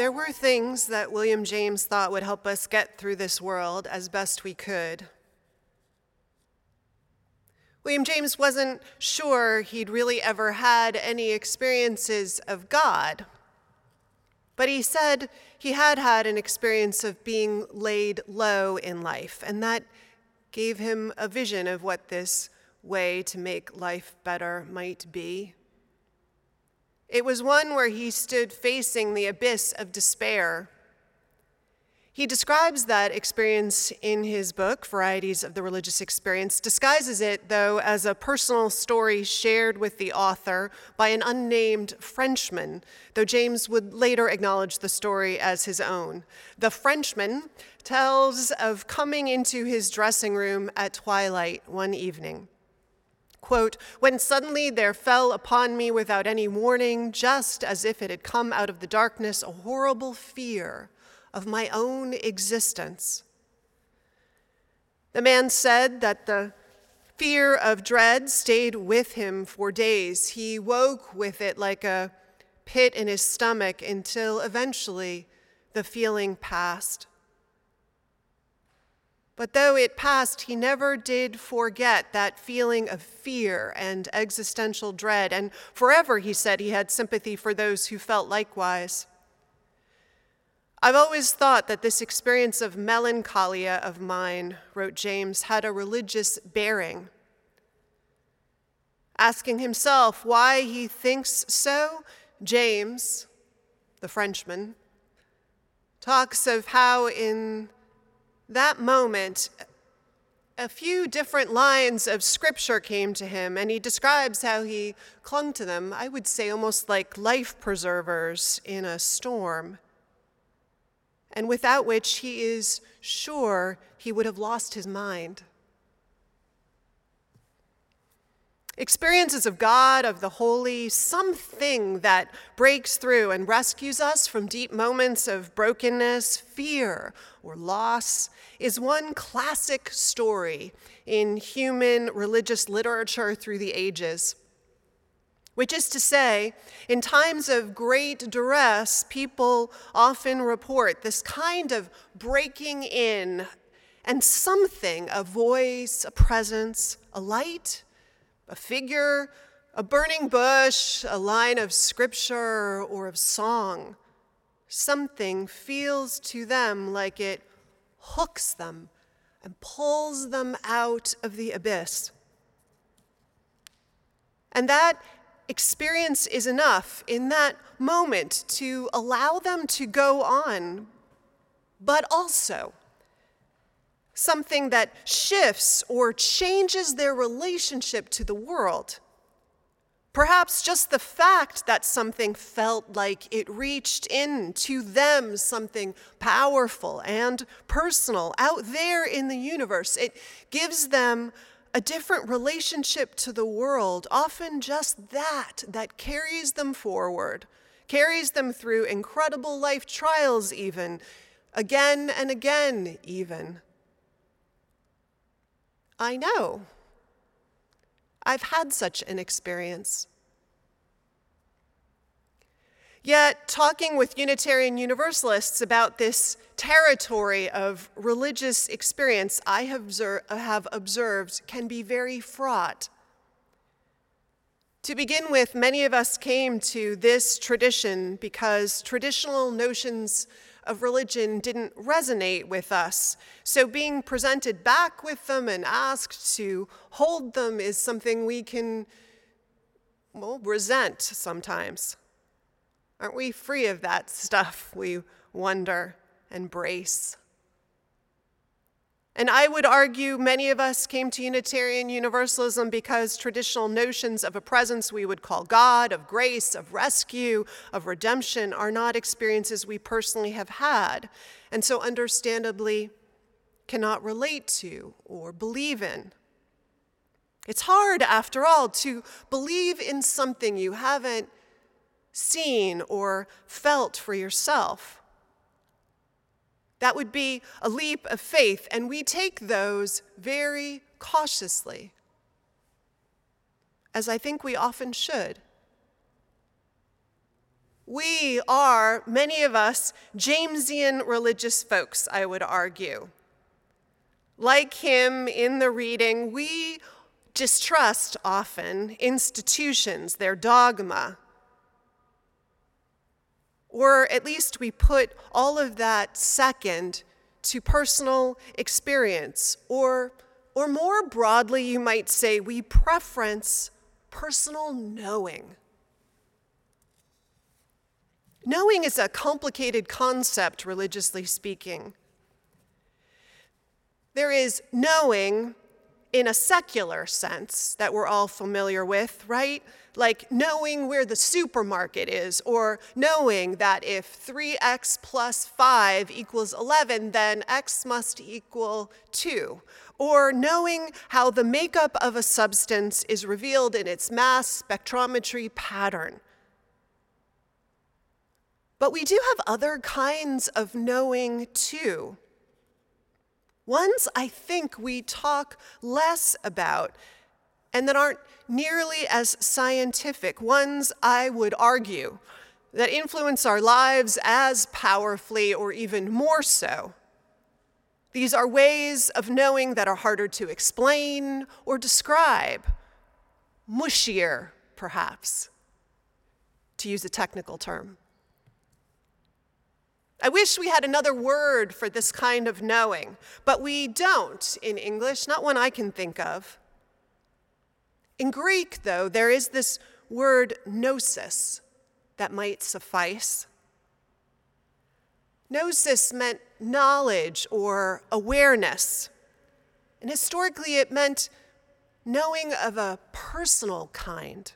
There were things that William James thought would help us get through this world as best we could. William James wasn't sure he'd really ever had any experiences of God, but he said he had had an experience of being laid low in life, and that gave him a vision of what this way to make life better might be. It was one where he stood facing the abyss of despair. He describes that experience in his book, Varieties of the Religious Experience, disguises it, though, as a personal story shared with the author by an unnamed Frenchman, though James would later acknowledge the story as his own. The Frenchman tells of coming into his dressing room at twilight one evening. Quote, when suddenly there fell upon me without any warning, just as if it had come out of the darkness, a horrible fear of my own existence. The man said that the fear of dread stayed with him for days. He woke with it like a pit in his stomach until eventually the feeling passed. But though it passed, he never did forget that feeling of fear and existential dread, and forever, he said, he had sympathy for those who felt likewise. I've always thought that this experience of melancholia of mine, wrote James, had a religious bearing. Asking himself why he thinks so, James, the Frenchman, talks of how in that moment, a few different lines of scripture came to him, and he describes how he clung to them, I would say almost like life preservers in a storm, and without which he is sure he would have lost his mind. Experiences of God, of the holy, something that breaks through and rescues us from deep moments of brokenness, fear, or loss, is one classic story in human religious literature through the ages. Which is to say, in times of great duress, people often report this kind of breaking in and something, a voice, a presence, a light a figure, a burning bush, a line of scripture, or of song. Something feels to them like it hooks them and pulls them out of the abyss. And that experience is enough in that moment to allow them to go on, but also something that shifts or changes their relationship to the world. Perhaps just the fact that something felt like it reached in to them, something powerful and personal out there in the universe, it gives them a different relationship to the world, often just that, that carries them forward, carries them through incredible life trials, even, again and again, even. I know. I've had such an experience. Yet, talking with Unitarian Universalists about this territory of religious experience, I have observed can be very fraught. To begin with, many of us came to this tradition because traditional notions of religion didn't resonate with us. So being presented back with them and asked to hold them is something we can, well, resent sometimes. Aren't we free of that stuff we wonder and brace? And I would argue many of us came to Unitarian Universalism because traditional notions of a presence we would call God, of grace, of rescue, of redemption, are not experiences we personally have had, and so understandably cannot relate to or believe in. It's hard, after all, to believe in something you haven't seen or felt for yourself. That would be a leap of faith, and we take those very cautiously, as I think we often should. We are, many of us, Jamesian religious folks, I would argue. Like him in the reading, we distrust often institutions, their dogma, or at least we put all of that second to personal experience. Or, or more broadly, you might say we preference personal knowing. Knowing is a complicated concept, religiously speaking. There is knowing in a secular sense that we're all familiar with, right? Like knowing where the supermarket is, or knowing that if 3x plus 5 equals 11, then x must equal 2. Or knowing how the makeup of a substance is revealed in its mass spectrometry pattern. But we do have other kinds of knowing too. Ones I think we talk less about and that aren't nearly as scientific, ones I would argue that influence our lives as powerfully or even more so. These are ways of knowing that are harder to explain or describe, mushier, perhaps, to use a technical term. I wish we had another word for this kind of knowing, but we don't in English, not one I can think of. In Greek, though, there is this word gnosis that might suffice. Gnosis meant knowledge or awareness. And historically, it meant knowing of a personal kind.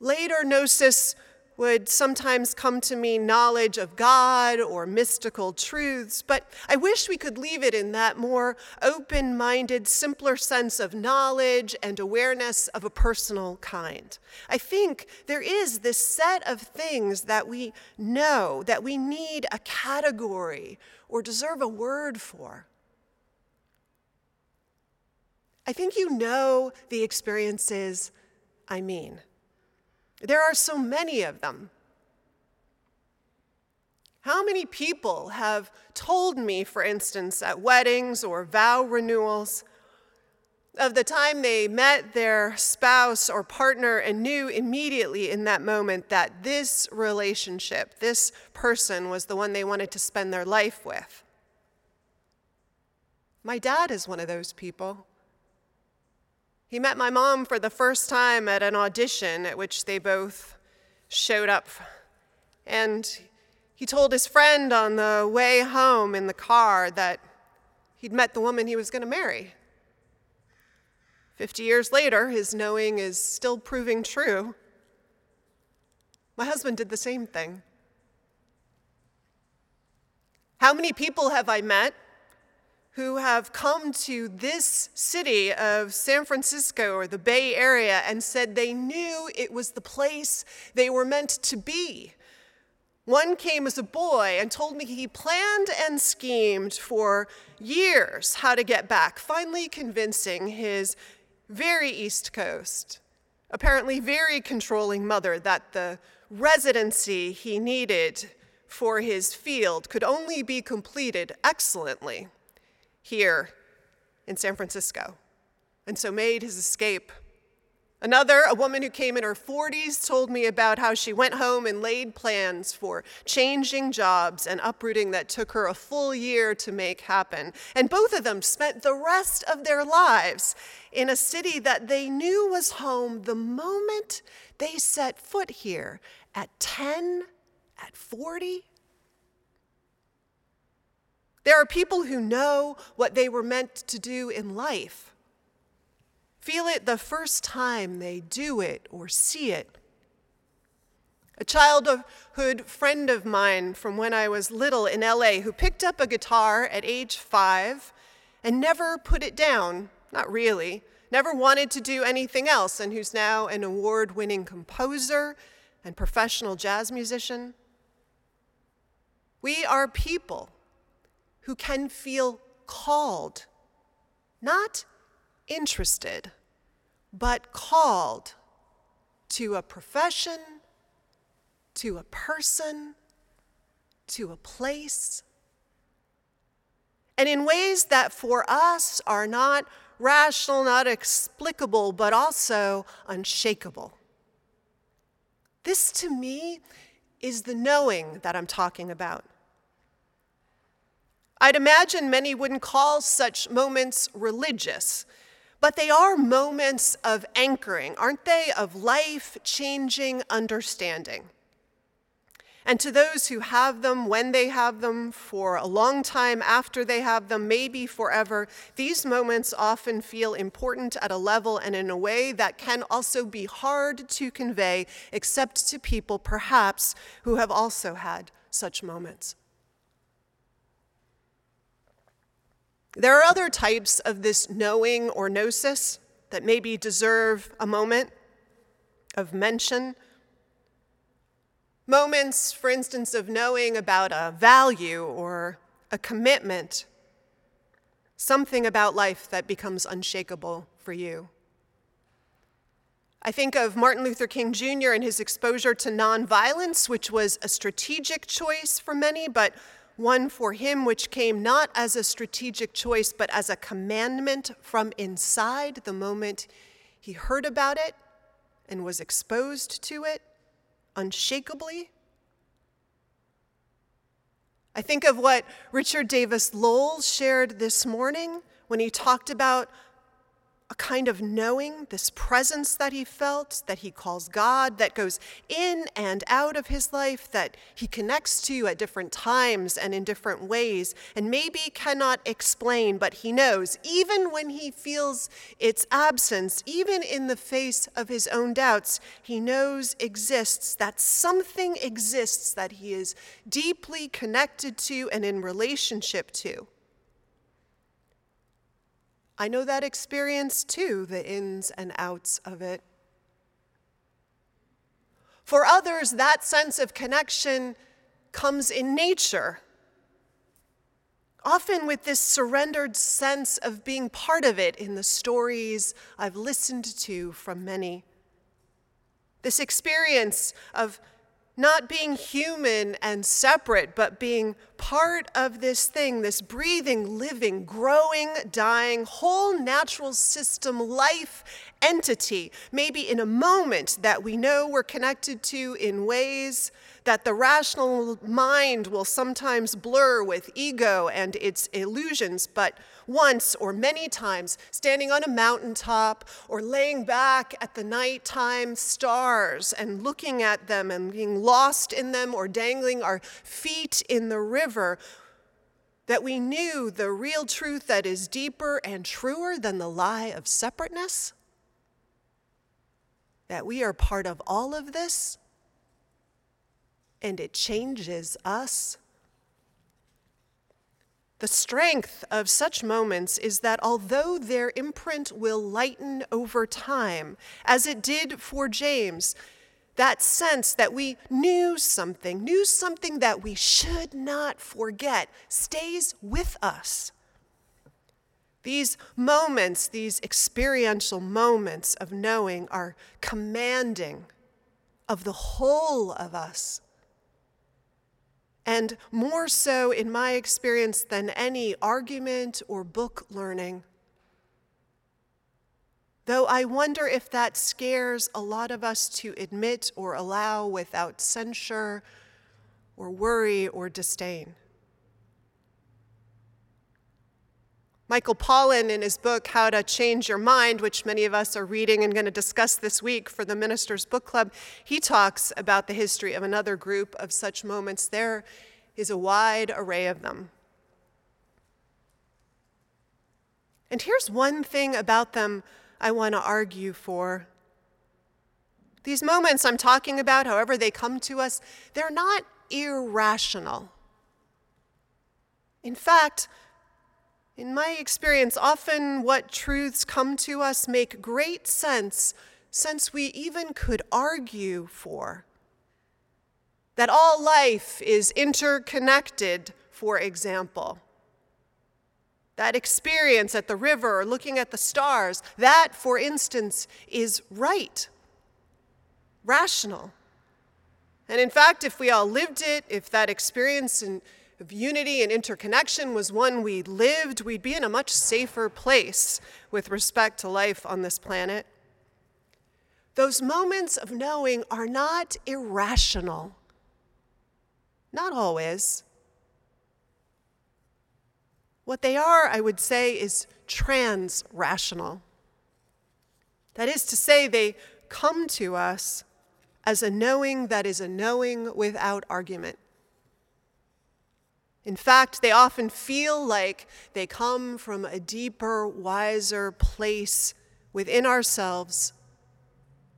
Later, gnosis would sometimes come to mean knowledge of God or mystical truths, but I wish we could leave it in that more open minded, simpler sense of knowledge and awareness of a personal kind. I think there is this set of things that we know that we need a category or deserve a word for. I think you know the experiences I mean. There are so many of them. How many people have told me, for instance, at weddings or vow renewals, of the time they met their spouse or partner and knew immediately in that moment that this relationship, this person, was the one they wanted to spend their life with? My dad is one of those people. He met my mom for the first time at an audition at which they both showed up. And he told his friend on the way home in the car that he'd met the woman he was going to marry. Fifty years later, his knowing is still proving true. My husband did the same thing. How many people have I met who have come to this city of San Francisco or the Bay Area and said they knew it was the place they were meant to be. One came as a boy and told me he planned and schemed for years how to get back, finally convincing his very East Coast, apparently very controlling mother that the residency he needed for his field could only be completed excellently here in San Francisco, and so made his escape. Another, a woman who came in her 40s, told me about how she went home and laid plans for changing jobs and uprooting that took her a full year to make happen. And both of them spent the rest of their lives in a city that they knew was home the moment they set foot here at 10, at 40. There are people who know what they were meant to do in life, feel it the first time they do it or see it. A childhood friend of mine from when I was little in LA who picked up a guitar at age five and never put it down, not really, never wanted to do anything else, and who's now an award winning composer and professional jazz musician. We are people who can feel called, not interested, but called to a profession, to a person, to a place. And in ways that for us are not rational, not explicable, but also unshakable. This to me is the knowing that I'm talking about. I'd imagine many wouldn't call such moments religious, but they are moments of anchoring, aren't they? Of life changing understanding. And to those who have them, when they have them, for a long time after they have them, maybe forever, these moments often feel important at a level and in a way that can also be hard to convey, except to people perhaps who have also had such moments. There are other types of this knowing or gnosis that maybe deserve a moment of mention. Moments, for instance, of knowing about a value or a commitment, something about life that becomes unshakable for you. I think of Martin Luther King Jr. and his exposure to nonviolence, which was a strategic choice for many, but one for him which came not as a strategic choice, but as a commandment from inside the moment he heard about it and was exposed to it unshakably. I think of what Richard Davis Lowell shared this morning when he talked about a kind of knowing, this presence that he felt, that he calls God, that goes in and out of his life, that he connects to at different times and in different ways, and maybe cannot explain, but he knows, even when he feels its absence, even in the face of his own doubts, he knows exists, that something exists that he is deeply connected to and in relationship to. I know that experience too, the ins and outs of it. For others, that sense of connection comes in nature, often with this surrendered sense of being part of it in the stories I've listened to from many. This experience of not being human and separate, but being part of this thing, this breathing, living, growing, dying, whole natural system life entity, maybe in a moment that we know we're connected to in ways that the rational mind will sometimes blur with ego and its illusions, but once or many times, standing on a mountaintop or laying back at the nighttime stars and looking at them and being lost in them or dangling our feet in the river, that we knew the real truth that is deeper and truer than the lie of separateness? That we are part of all of this and it changes us. The strength of such moments is that although their imprint will lighten over time, as it did for James, that sense that we knew something, knew something that we should not forget, stays with us. These moments, these experiential moments of knowing, are commanding of the whole of us and more so in my experience than any argument or book learning. Though I wonder if that scares a lot of us to admit or allow without censure or worry or disdain. Michael Pollan, in his book, How to Change Your Mind, which many of us are reading and going to discuss this week for the Ministers Book Club, he talks about the history of another group of such moments. There is a wide array of them. And here's one thing about them I want to argue for. These moments I'm talking about, however they come to us, they're not irrational. In fact, in my experience, often what truths come to us make great sense since we even could argue for. That all life is interconnected, for example. That experience at the river or looking at the stars, that, for instance, is right, rational. And in fact, if we all lived it, if that experience in, unity and interconnection was one we lived, we'd be in a much safer place with respect to life on this planet. Those moments of knowing are not irrational. Not always. What they are, I would say, is trans rational. That is to say, they come to us as a knowing that is a knowing without argument. In fact, they often feel like they come from a deeper, wiser place within ourselves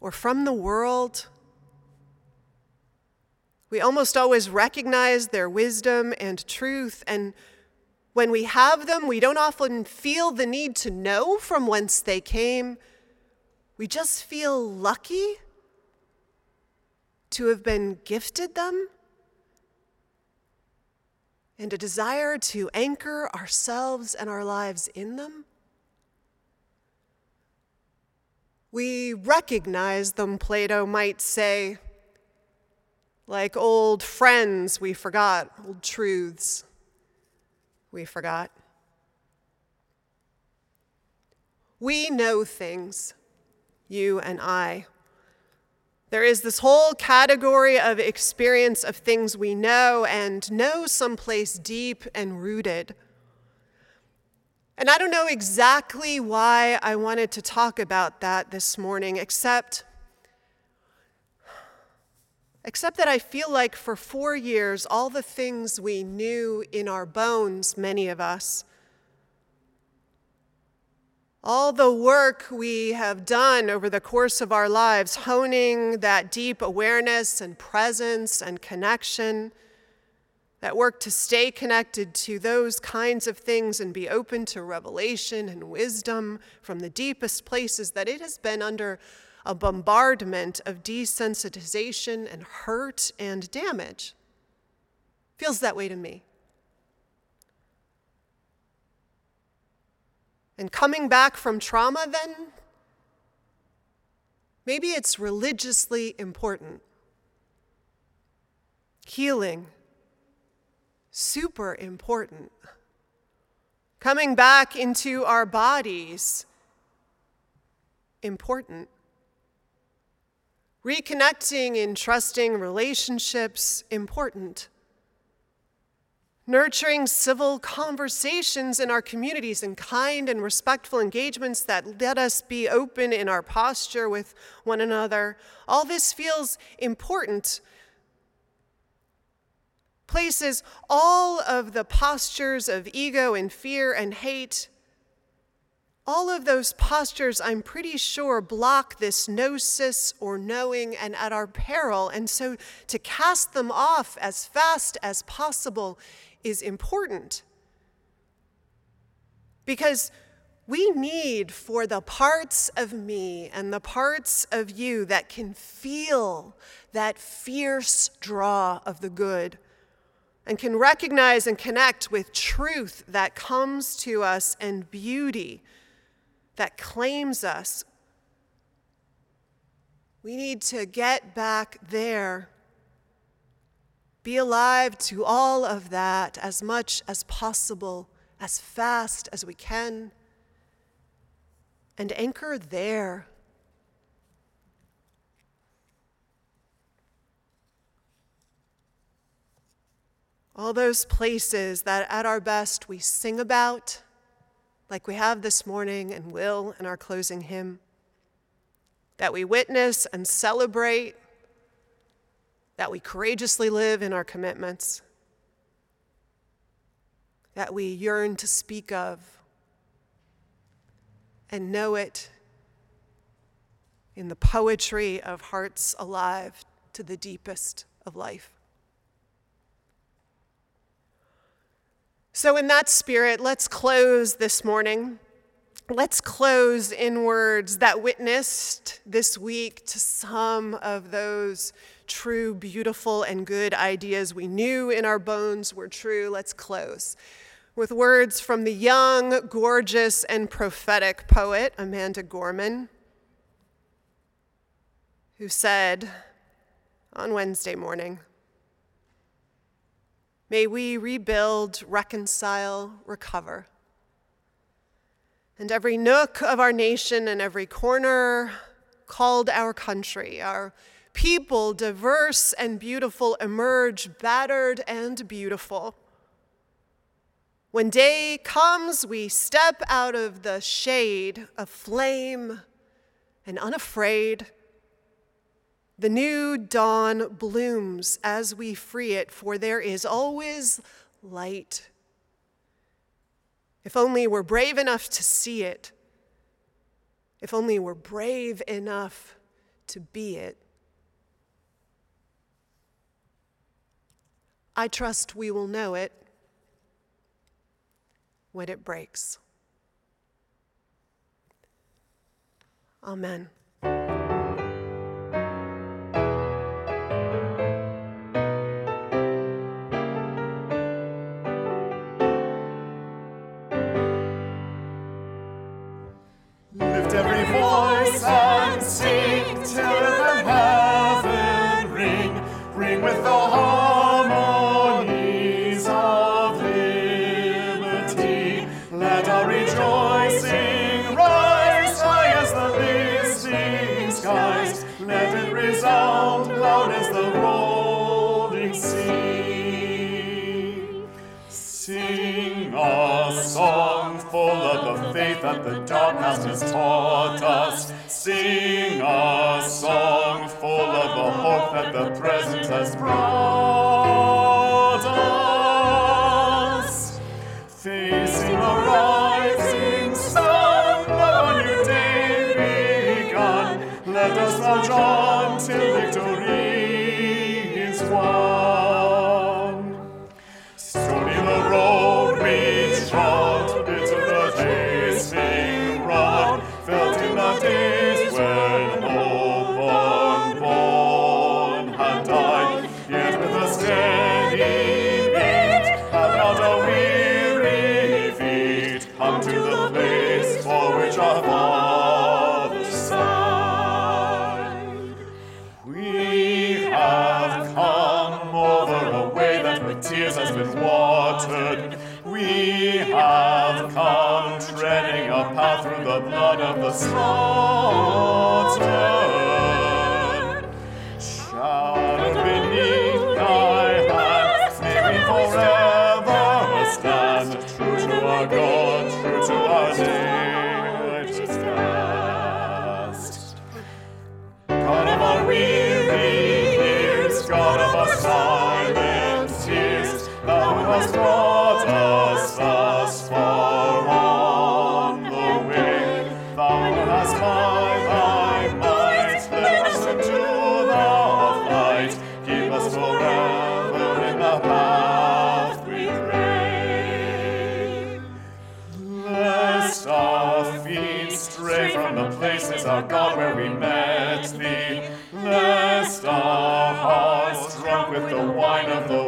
or from the world. We almost always recognize their wisdom and truth, and when we have them, we don't often feel the need to know from whence they came. We just feel lucky to have been gifted them and a desire to anchor ourselves and our lives in them. We recognize them, Plato might say, like old friends we forgot, old truths we forgot. We know things, you and I. There is this whole category of experience of things we know and know someplace deep and rooted. And I don't know exactly why I wanted to talk about that this morning, except, except that I feel like for four years, all the things we knew in our bones, many of us, all the work we have done over the course of our lives, honing that deep awareness and presence and connection, that work to stay connected to those kinds of things and be open to revelation and wisdom from the deepest places, that it has been under a bombardment of desensitization and hurt and damage. Feels that way to me. And coming back from trauma, then, maybe it's religiously important. Healing, super important. Coming back into our bodies, important. Reconnecting in trusting relationships, important nurturing civil conversations in our communities and kind and respectful engagements that let us be open in our posture with one another. All this feels important. Places all of the postures of ego and fear and hate. All of those postures, I'm pretty sure, block this gnosis or knowing and at our peril. And so to cast them off as fast as possible is important. Because we need for the parts of me and the parts of you that can feel that fierce draw of the good and can recognize and connect with truth that comes to us and beauty that claims us. We need to get back there be alive to all of that as much as possible, as fast as we can, and anchor there. All those places that at our best we sing about, like we have this morning and will in our closing hymn, that we witness and celebrate that we courageously live in our commitments, that we yearn to speak of, and know it in the poetry of hearts alive to the deepest of life. So, in that spirit, let's close this morning. Let's close in words that witnessed this week to some of those true, beautiful, and good ideas we knew in our bones were true. Let's close with words from the young, gorgeous, and prophetic poet Amanda Gorman, who said on Wednesday morning, May we rebuild, reconcile, recover. And every nook of our nation and every corner called our country, our people, diverse and beautiful, emerge battered and beautiful. When day comes, we step out of the shade of flame and unafraid the new dawn blooms as we free it, for there is always light. If only we're brave enough to see it, if only we're brave enough to be it. I trust we will know it when it breaks. Amen. That the darkness has taught us. Sing a song full of the hope that the present has brought us. Facing the rising sun, the new day begun, let us march on of of the uh,